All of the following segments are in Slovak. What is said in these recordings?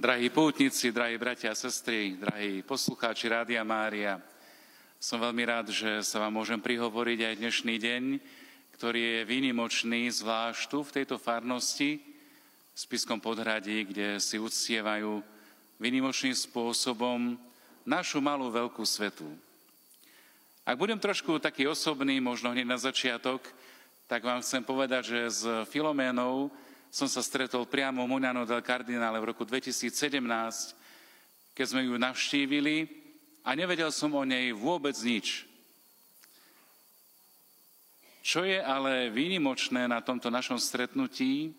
Drahí pútnici, drahí bratia a sestry, drahí poslucháči Rádia Mária, som veľmi rád, že sa vám môžem prihovoriť aj dnešný deň, ktorý je výnimočný, zvlášť tu v tejto farnosti, v Spiskom podhradí, kde si uctievajú výnimočným spôsobom našu malú veľkú svetu. Ak budem trošku taký osobný, možno hneď na začiatok, tak vám chcem povedať, že s Filoménou som sa stretol priamo Muňano del Cardinale v roku 2017, keď sme ju navštívili a nevedel som o nej vôbec nič. Čo je ale výnimočné na tomto našom stretnutí,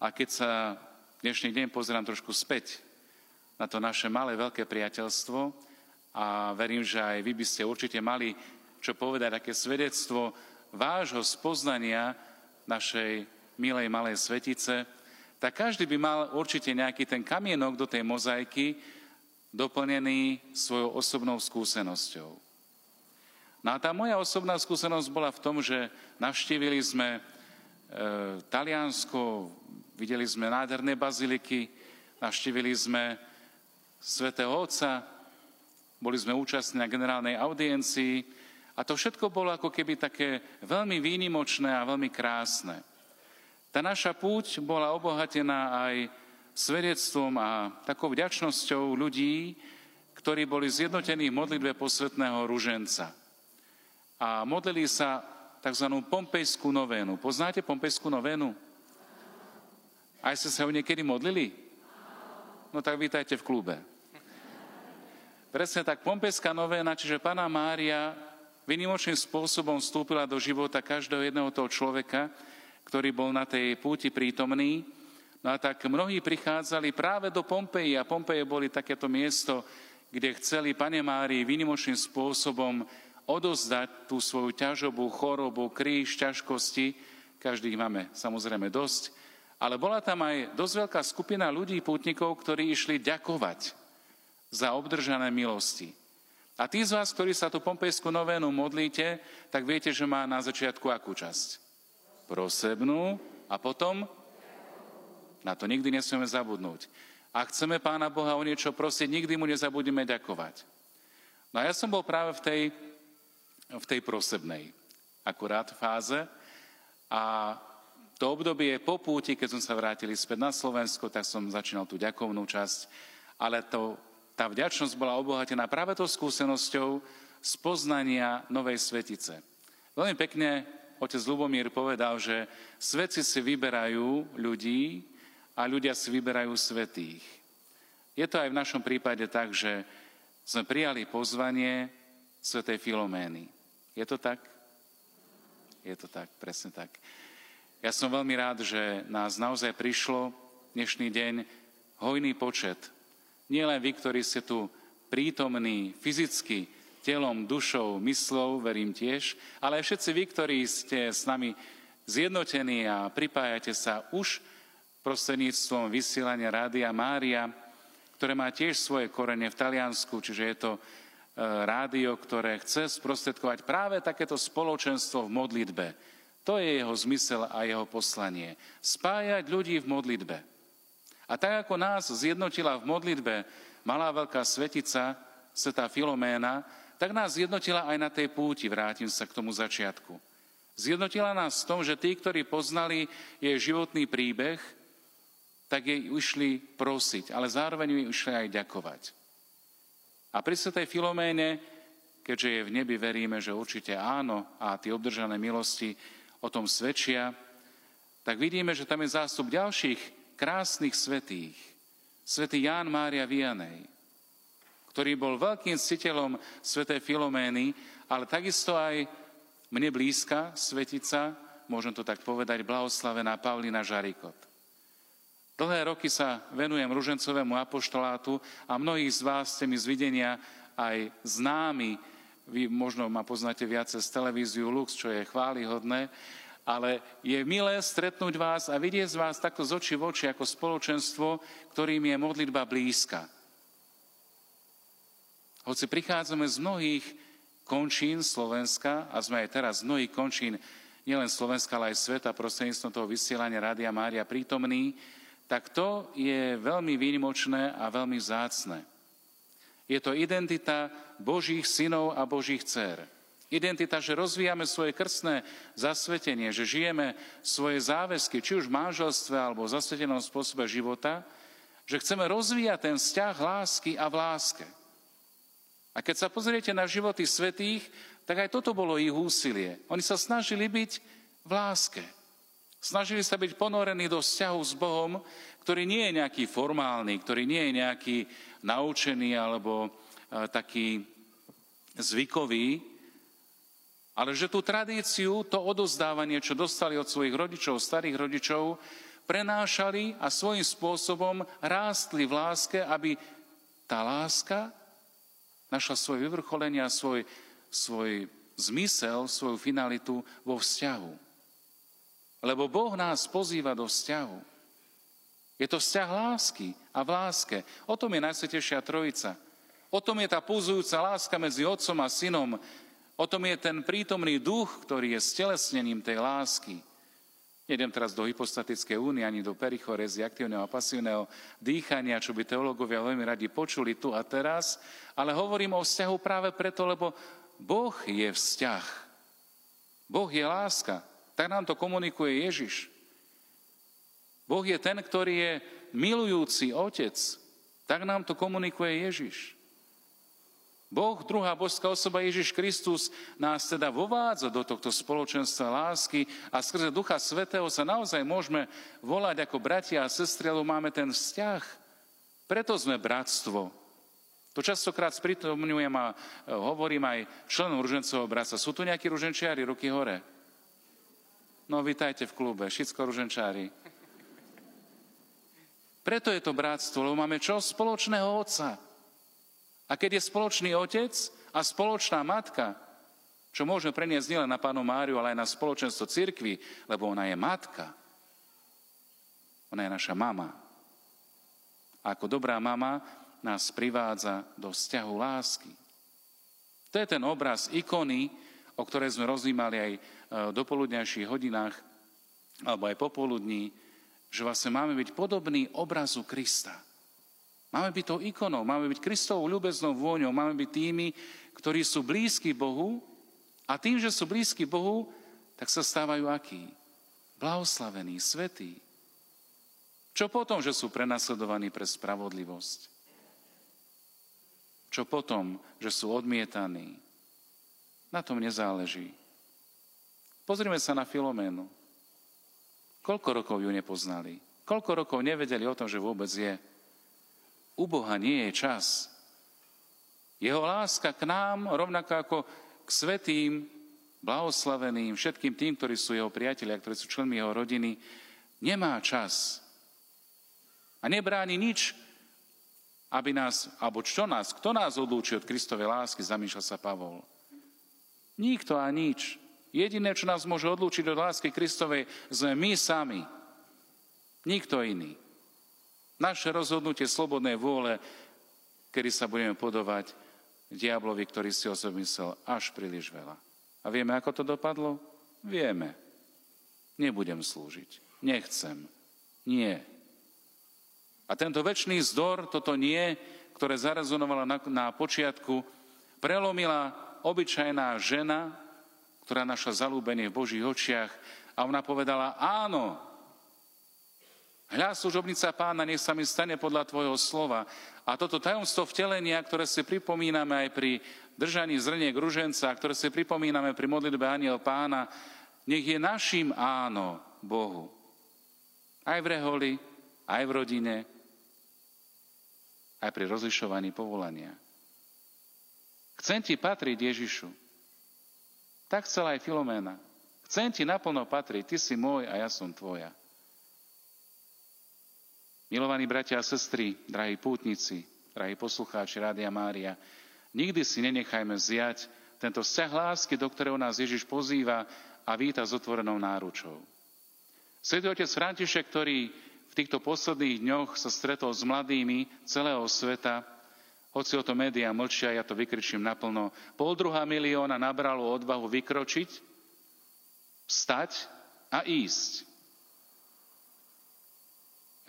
a keď sa dnešný deň pozerám trošku späť na to naše malé, veľké priateľstvo, a verím, že aj vy by ste určite mali čo povedať, aké svedectvo vášho spoznania našej milej malej svetice, tak každý by mal určite nejaký ten kamienok do tej mozaiky doplnený svojou osobnou skúsenosťou. No a tá moja osobná skúsenosť bola v tom, že navštívili sme e, Taliansko, videli sme nádherné baziliky, navštívili sme svätého Otca, boli sme účastní na generálnej audiencii a to všetko bolo ako keby také veľmi výnimočné a veľmi krásne. Tá naša púť bola obohatená aj svedectvom a takou vďačnosťou ľudí, ktorí boli zjednotení v modlitbe posvetného ruženca. A modlili sa tzv. pompejskú novénu. Poznáte pompejskú novénu? Aj ste sa ju niekedy modlili? No tak vítajte v klube. Presne tak, pompejská novéna, čiže Pana Mária vynimočným spôsobom vstúpila do života každého jedného toho človeka, ktorý bol na tej púti prítomný. No a tak mnohí prichádzali práve do Pompeji a Pompeje boli takéto miesto, kde chceli Pane Márii výnimočným spôsobom odozdať tú svoju ťažobu, chorobu, kríž, ťažkosti. Každý máme samozrejme dosť. Ale bola tam aj dosť veľká skupina ľudí, pútnikov, ktorí išli ďakovať za obdržané milosti. A tí z vás, ktorí sa tú pompejskú novénu modlíte, tak viete, že má na začiatku akú časť? Prosebnú a potom na to nikdy nesmieme zabudnúť. Ak chceme Pána Boha o niečo prosiť, nikdy mu nezabudíme ďakovať. No a ja som bol práve v tej, v tej prosebnej akurát fáze a to obdobie po púti, keď som sa vrátili späť na Slovensko, tak som začínal tú ďakovnú časť, ale to, tá vďačnosť bola obohatená práve tou skúsenosťou spoznania Novej Svetice. Veľmi pekne otec Lubomír povedal, že svetci si vyberajú ľudí a ľudia si vyberajú svetých. Je to aj v našom prípade tak, že sme prijali pozvanie svetej Filomény. Je to tak? Je to tak, presne tak. Ja som veľmi rád, že nás naozaj prišlo dnešný deň hojný počet. Nie len vy, ktorí ste tu prítomní fyzicky, telom, dušou, myslou, verím tiež, ale aj všetci vy, ktorí ste s nami zjednotení a pripájate sa už prostredníctvom vysielania Rádia Mária, ktoré má tiež svoje korene v Taliansku, čiže je to e, rádio, ktoré chce sprostredkovať práve takéto spoločenstvo v modlitbe. To je jeho zmysel a jeho poslanie. Spájať ľudí v modlitbe. A tak ako nás zjednotila v modlitbe malá veľká svetica, svetá Filoména, tak nás zjednotila aj na tej púti, vrátim sa k tomu začiatku. Zjednotila nás v tom, že tí, ktorí poznali jej životný príbeh, tak jej išli prosiť, ale zároveň jej išli aj ďakovať. A pri Svetej Filoméne, keďže je v nebi, veríme, že určite áno a tie obdržané milosti o tom svedčia, tak vidíme, že tam je zástup ďalších krásnych svetých. Svetý Ján Mária Vianej, ktorý bol veľkým citeľom svätej Filomény, ale takisto aj mne blízka svetica, môžem to tak povedať, blahoslavená Paulina Žarikot. Dlhé roky sa venujem ružencovému apoštolátu a mnohí z vás ste mi z videnia aj známi, vy možno ma poznáte viacej z televíziu Lux, čo je chválihodné, ale je milé stretnúť vás a vidieť z vás takto z očí v oči ako spoločenstvo, ktorým je modlitba blízka. Hoci prichádzame z mnohých končín Slovenska a sme aj teraz z mnohých končín nielen Slovenska, ale aj sveta prostredníctvom toho vysielania Rádia Mária prítomní, tak to je veľmi výnimočné a veľmi zácne. Je to identita Božích synov a Božích dcer. Identita, že rozvíjame svoje krstné zasvetenie, že žijeme svoje záväzky, či už v manželstve alebo v zasvetenom spôsobe života, že chceme rozvíjať ten vzťah lásky a v láske. A keď sa pozriete na životy svetých, tak aj toto bolo ich úsilie. Oni sa snažili byť v láske. Snažili sa byť ponorení do vzťahu s Bohom, ktorý nie je nejaký formálny, ktorý nie je nejaký naučený alebo e, taký zvykový, ale že tú tradíciu, to odozdávanie, čo dostali od svojich rodičov, starých rodičov, prenášali a svojím spôsobom rástli v láske, aby tá láska našla svoje vyvrcholenie a svoj, svoj zmysel, svoju finalitu vo vzťahu. Lebo Boh nás pozýva do vzťahu. Je to vzťah lásky a v láske. O tom je Najsvetejšia Trojica. O tom je tá púzujúca láska medzi Otcom a Synom, O tom je ten prítomný duch, ktorý je stelesnením tej lásky. Nedem teraz do hypostatickej únie, ani do perichorezy, aktívneho a pasívneho dýchania, čo by teológovia veľmi radi počuli tu a teraz, ale hovorím o vzťahu práve preto, lebo Boh je vzťah. Boh je láska. Tak nám to komunikuje Ježiš. Boh je ten, ktorý je milujúci otec. Tak nám to komunikuje Ježiš. Boh, druhá božská osoba Ježiš Kristus nás teda vovádza do tohto spoločenstva lásky a skrze Ducha Svetého sa naozaj môžeme volať ako bratia a sestry, lebo máme ten vzťah. Preto sme bratstvo. To častokrát spritomňujem a e, hovorím aj členom ružencového bratstva. Sú tu nejakí ruženčiari? Ruky hore. No, vítajte v klube, všetko ruženčári. Preto je to bratstvo, lebo máme čo? Spoločného Otca. A keď je spoločný otec a spoločná matka, čo môžeme preniesť nielen na pánu Máriu, ale aj na spoločenstvo cirkvi, lebo ona je matka. Ona je naša mama. A ako dobrá mama nás privádza do vzťahu lásky. To je ten obraz ikony, o ktorej sme rozímali aj v e, dopoludňajších hodinách, alebo aj popoludní, že vlastne máme byť podobný obrazu Krista. Máme byť tou ikonou, máme byť Kristovou ľubeznou vôňou, máme byť tými, ktorí sú blízki Bohu a tým, že sú blízki Bohu, tak sa stávajú akí? Blahoslavení, svetí. Čo potom, že sú prenasledovaní pre spravodlivosť? Čo potom, že sú odmietaní? Na tom nezáleží. Pozrime sa na Filoménu. Koľko rokov ju nepoznali? Koľko rokov nevedeli o tom, že vôbec je? U Boha nie je čas. Jeho láska k nám, rovnako ako k svetým, blahoslaveným, všetkým tým, ktorí sú jeho priatelia, ktorí sú členmi jeho rodiny, nemá čas. A nebráni nič, aby nás, alebo čo nás, kto nás odlúči od Kristovej lásky, zamýšľa sa Pavol. Nikto a nič. Jediné, čo nás môže odlúčiť od lásky Kristovej, sme my sami. Nikto iný. Naše rozhodnutie slobodnej vôle, kedy sa budeme podovať diablovi, ktorý si o sebe myslel až príliš veľa. A vieme, ako to dopadlo? Vieme. Nebudem slúžiť. Nechcem. Nie. A tento väčší zdor, toto nie, ktoré zarezonovalo na, na počiatku, prelomila obyčajná žena, ktorá našla zalúbenie v Božích očiach a ona povedala, áno, Hľa, služobnica pána, nech sa mi stane podľa tvojho slova. A toto tajomstvo vtelenia, ktoré si pripomíname aj pri držaní zrniek ruženca, ktoré si pripomíname pri modlitbe aniel pána, nech je našim áno Bohu. Aj v reholi, aj v rodine, aj pri rozlišovaní povolania. Chcem ti patriť Ježišu. Tak chcela aj Filoména. Chcem ti naplno patriť, ty si môj a ja som tvoja. Milovaní bratia a sestry, drahí pútnici, drahí poslucháči Rádia Mária, nikdy si nenechajme vziať tento vzťah lásky, do ktorého nás Ježiš pozýva a víta s otvorenou náručou. Svetý otec František, ktorý v týchto posledných dňoch sa stretol s mladými celého sveta, hoci o to médiá mlčia, ja to vykričím naplno, pol druhá milióna nabralo odvahu vykročiť, vstať a ísť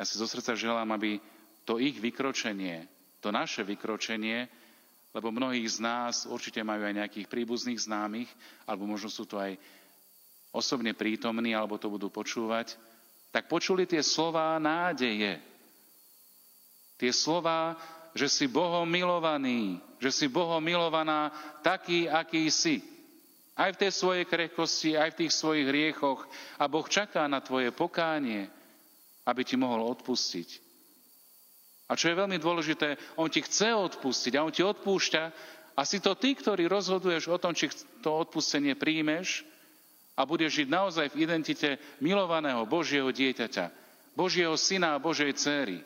Ja si zo srdca želám, aby to ich vykročenie, to naše vykročenie, lebo mnohí z nás určite majú aj nejakých príbuzných známych, alebo možno sú to aj osobne prítomní, alebo to budú počúvať, tak počuli tie slova nádeje. Tie slova, že si Bohom milovaný, že si Bohom milovaná taký, aký si. Aj v tej svojej krehkosti, aj v tých svojich hriechoch. A Boh čaká na tvoje pokánie, aby ti mohol odpustiť. A čo je veľmi dôležité, On ti chce odpustiť a On ti odpúšťa a si to ty, ktorý rozhoduješ o tom, či to odpustenie príjmeš a budeš žiť naozaj v identite milovaného Božieho dieťaťa, Božieho syna a Božej céry.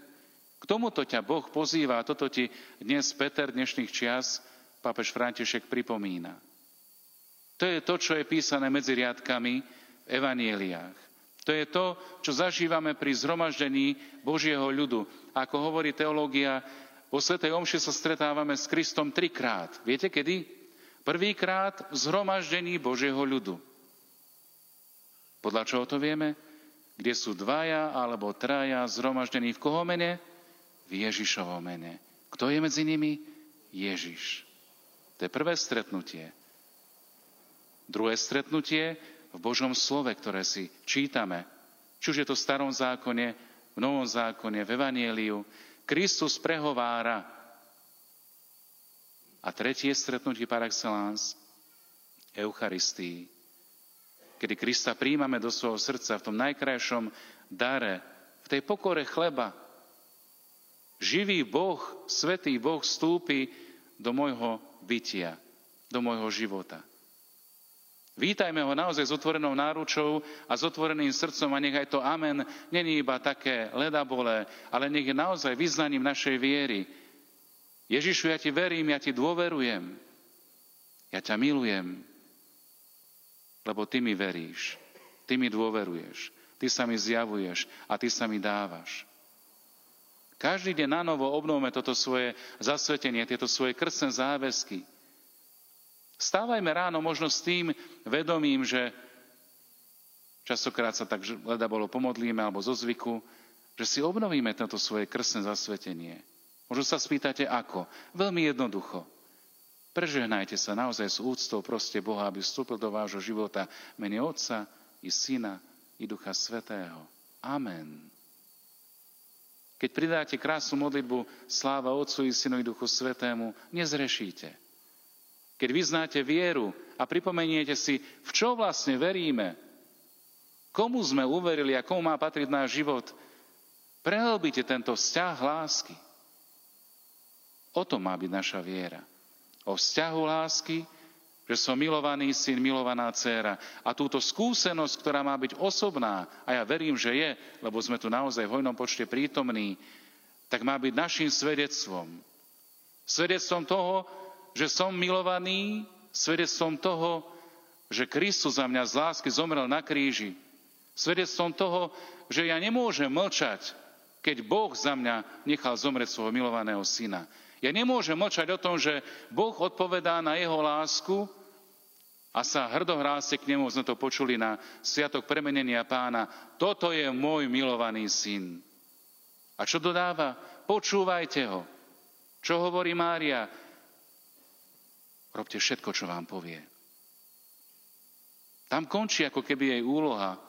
K tomuto ťa Boh pozýva a toto ti dnes Peter dnešných čias, pápež František pripomína. To je to, čo je písané medzi riadkami v evanieliách. To je to, čo zažívame pri zhromaždení Božieho ľudu. Ako hovorí teológia, vo Svetej Omši sa stretávame s Kristom trikrát. Viete kedy? Prvýkrát v zhromaždení Božieho ľudu. Podľa čoho to vieme? Kde sú dvaja alebo traja zhromaždení v koho mene? V Ježišovom mene. Kto je medzi nimi? Ježiš. To je prvé stretnutie. Druhé stretnutie v Božom slove, ktoré si čítame, či už je to v starom zákone, v novom zákone, v Evanieliu, Kristus prehovára. A tretie stretnutie par excellence, Eucharistii, kedy Krista príjmame do svojho srdca v tom najkrajšom dare, v tej pokore chleba. Živý Boh, svetý Boh vstúpi do môjho bytia, do môjho života. Vítajme ho naozaj s otvorenou náručou a s otvoreným srdcom a nech aj to amen není iba také ledabole, ale nech je naozaj vyznaním našej viery. Ježišu, ja ti verím, ja ti dôverujem. Ja ťa milujem, lebo ty mi veríš, ty mi dôveruješ, ty sa mi zjavuješ a ty sa mi dávaš. Každý deň na novo obnovme toto svoje zasvetenie, tieto svoje krstné záväzky. Stávajme ráno možno s tým vedomím, že častokrát sa tak leda bolo pomodlíme alebo zo zvyku, že si obnovíme toto svoje krstné zasvetenie. Možno sa spýtate ako? Veľmi jednoducho. Prežehnajte sa naozaj s úctou proste Boha, aby vstúpil do vášho života mene Otca i Syna i Ducha Svetého. Amen. Keď pridáte krásnu modlitbu Sláva Otcu i Synu i Duchu Svetému, nezrešíte. Keď vyznáte vieru a pripomeniete si, v čo vlastne veríme, komu sme uverili a komu má patriť náš život, prehlbite tento vzťah lásky. O tom má byť naša viera. O vzťahu lásky, že som milovaný syn, milovaná dcéra. A túto skúsenosť, ktorá má byť osobná, a ja verím, že je, lebo sme tu naozaj v hojnom počte prítomní, tak má byť našim svedectvom. Svedectvom toho, že som milovaný svedectvom toho, že Kristus za mňa z lásky zomrel na kríži. Svedectvom toho, že ja nemôžem mlčať, keď Boh za mňa nechal zomrieť svojho milovaného syna. Ja nemôžem mlčať o tom, že Boh odpovedá na jeho lásku a sa hrdohráste k nemu, sme to počuli na Sviatok premenenia pána. Toto je môj milovaný syn. A čo dodáva? Počúvajte ho. Čo hovorí Mária? Robte všetko, čo vám povie. Tam končí ako keby jej úloha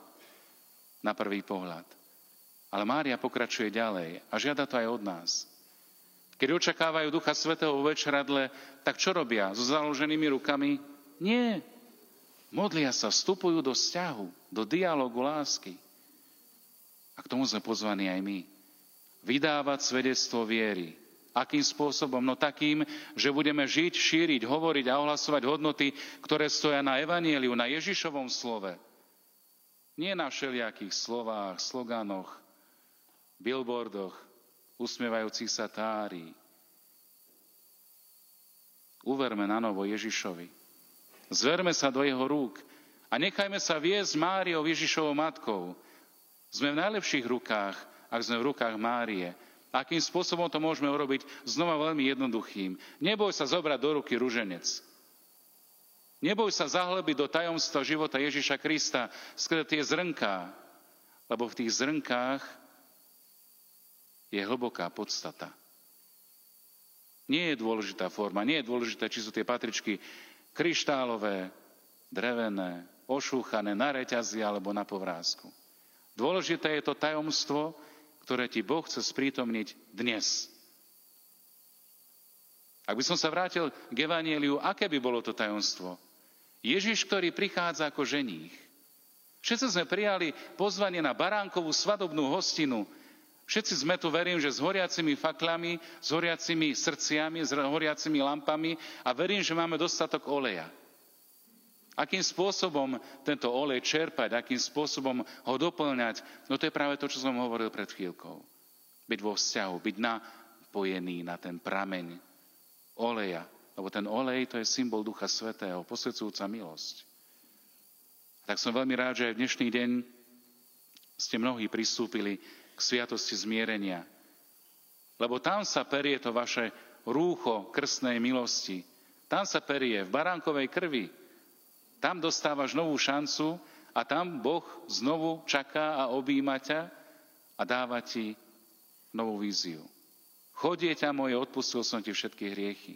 na prvý pohľad. Ale Mária pokračuje ďalej a žiada to aj od nás. Keď očakávajú Ducha Svetého vo večeradle, tak čo robia? So založenými rukami? Nie. Modlia sa, vstupujú do vzťahu, do dialogu lásky. A k tomu sme pozvaní aj my. Vydávať svedectvo viery, Akým spôsobom? No takým, že budeme žiť, šíriť, hovoriť a ohlasovať hodnoty, ktoré stoja na Evanieliu, na Ježišovom slove. Nie na všelijakých slovách, sloganoch, billboardoch, usmievajúcich sa tári. Uverme na novo Ježišovi. Zverme sa do jeho rúk a nechajme sa viesť Máriou Ježišovou matkou. Sme v najlepších rukách, ak sme v rukách Márie. Akým spôsobom to môžeme urobiť? Znova veľmi jednoduchým. Neboj sa zobrať do ruky ruženec. Neboj sa zahlebiť do tajomstva života Ježiša Krista skrze tie zrnká, lebo v tých zrnkách je hlboká podstata. Nie je dôležitá forma, nie je dôležité, či sú tie patričky kryštálové, drevené, ošúchané na reťazi alebo na povrázku. Dôležité je to tajomstvo, ktoré ti Boh chce sprítomniť dnes. Ak by som sa vrátil k Evangeliu, aké by bolo to tajomstvo? Ježiš, ktorý prichádza ako ženích. Všetci sme prijali pozvanie na baránkovú svadobnú hostinu, Všetci sme tu, verím, že s horiacimi faklami, s horiacimi srdciami, s horiacimi lampami a verím, že máme dostatok oleja. Akým spôsobom tento olej čerpať, akým spôsobom ho doplňať, no to je práve to, čo som hovoril pred chvíľkou. Byť vo vzťahu, byť napojený na ten prameň oleja. Lebo ten olej to je symbol Ducha Svetého, posvedcujúca milosť. Tak som veľmi rád, že aj v dnešný deň ste mnohí pristúpili k sviatosti zmierenia. Lebo tam sa perie to vaše rúcho krstnej milosti. Tam sa perie v baránkovej krvi. Tam dostávaš novú šancu a tam Boh znovu čaká a objíma ťa a dáva ti novú víziu. Chodie ťa moje, odpustil som ti všetky hriechy.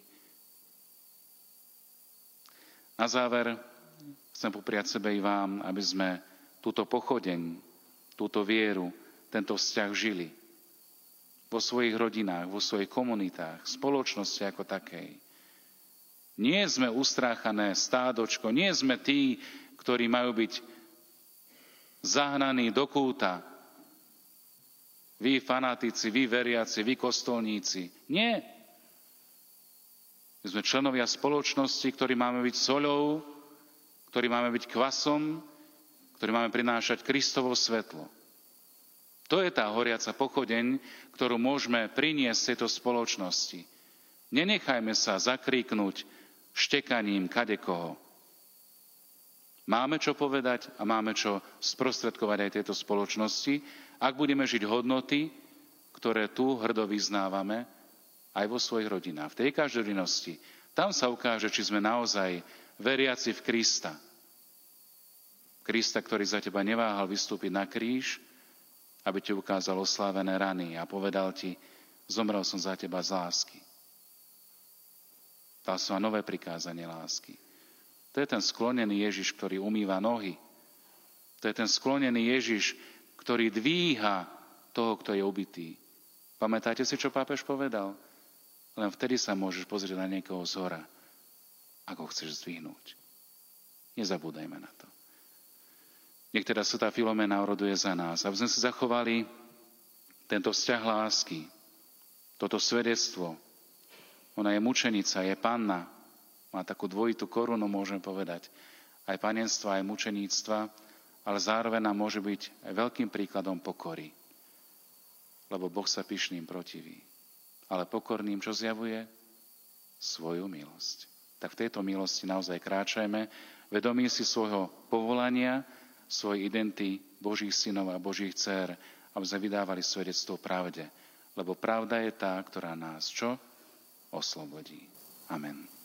Na záver chcem popriať sebe i vám, aby sme túto pochodeň, túto vieru tento vzťah žili. Vo svojich rodinách, vo svojich komunitách, spoločnosti ako takej. Nie sme ustráchané stádočko, nie sme tí, ktorí majú byť zahnaní do kúta. Vy fanatici, vy veriaci, vy kostolníci. Nie. My sme členovia spoločnosti, ktorí máme byť soľou, ktorí máme byť kvasom, ktorí máme prinášať Kristovo svetlo. To je tá horiaca pochodeň, ktorú môžeme priniesť tejto spoločnosti. Nenechajme sa zakríknuť štekaním kadekoho. Máme čo povedať a máme čo sprostredkovať aj tejto spoločnosti, ak budeme žiť hodnoty, ktoré tu hrdo vyznávame aj vo svojich rodinách. V tej každodennosti. Tam sa ukáže, či sme naozaj veriaci v Krista. Krista, ktorý za teba neváhal vystúpiť na kríž, aby ti ukázal oslávené rany a povedal ti, zomrel som za teba z lásky. Dal som nové prikázanie lásky. To je ten sklonený Ježiš, ktorý umýva nohy. To je ten sklonený Ježiš, ktorý dvíha toho, kto je ubitý. Pamätáte si, čo pápež povedal? Len vtedy sa môžeš pozrieť na niekoho z hora, ako chceš zdvihnúť. Nezabúdajme na to. Nech teda Svetá Filomena oroduje za nás, aby sme si zachovali tento vzťah lásky, toto svedectvo. Ona je mučenica, je panna, má takú dvojitú korunu, môžeme povedať, aj panenstva, aj mučeníctva, ale zároveň nám môže byť aj veľkým príkladom pokory. Lebo Boh sa pyšným protiví. Ale pokorným čo zjavuje? Svoju milosť. Tak v tejto milosti naozaj kráčajme, vedomí si svojho povolania, svojej identity Božích synov a Božích dcer, aby sme vydávali svedectvo pravde. Lebo pravda je tá, ktorá nás čo? Oslobodí. Amen.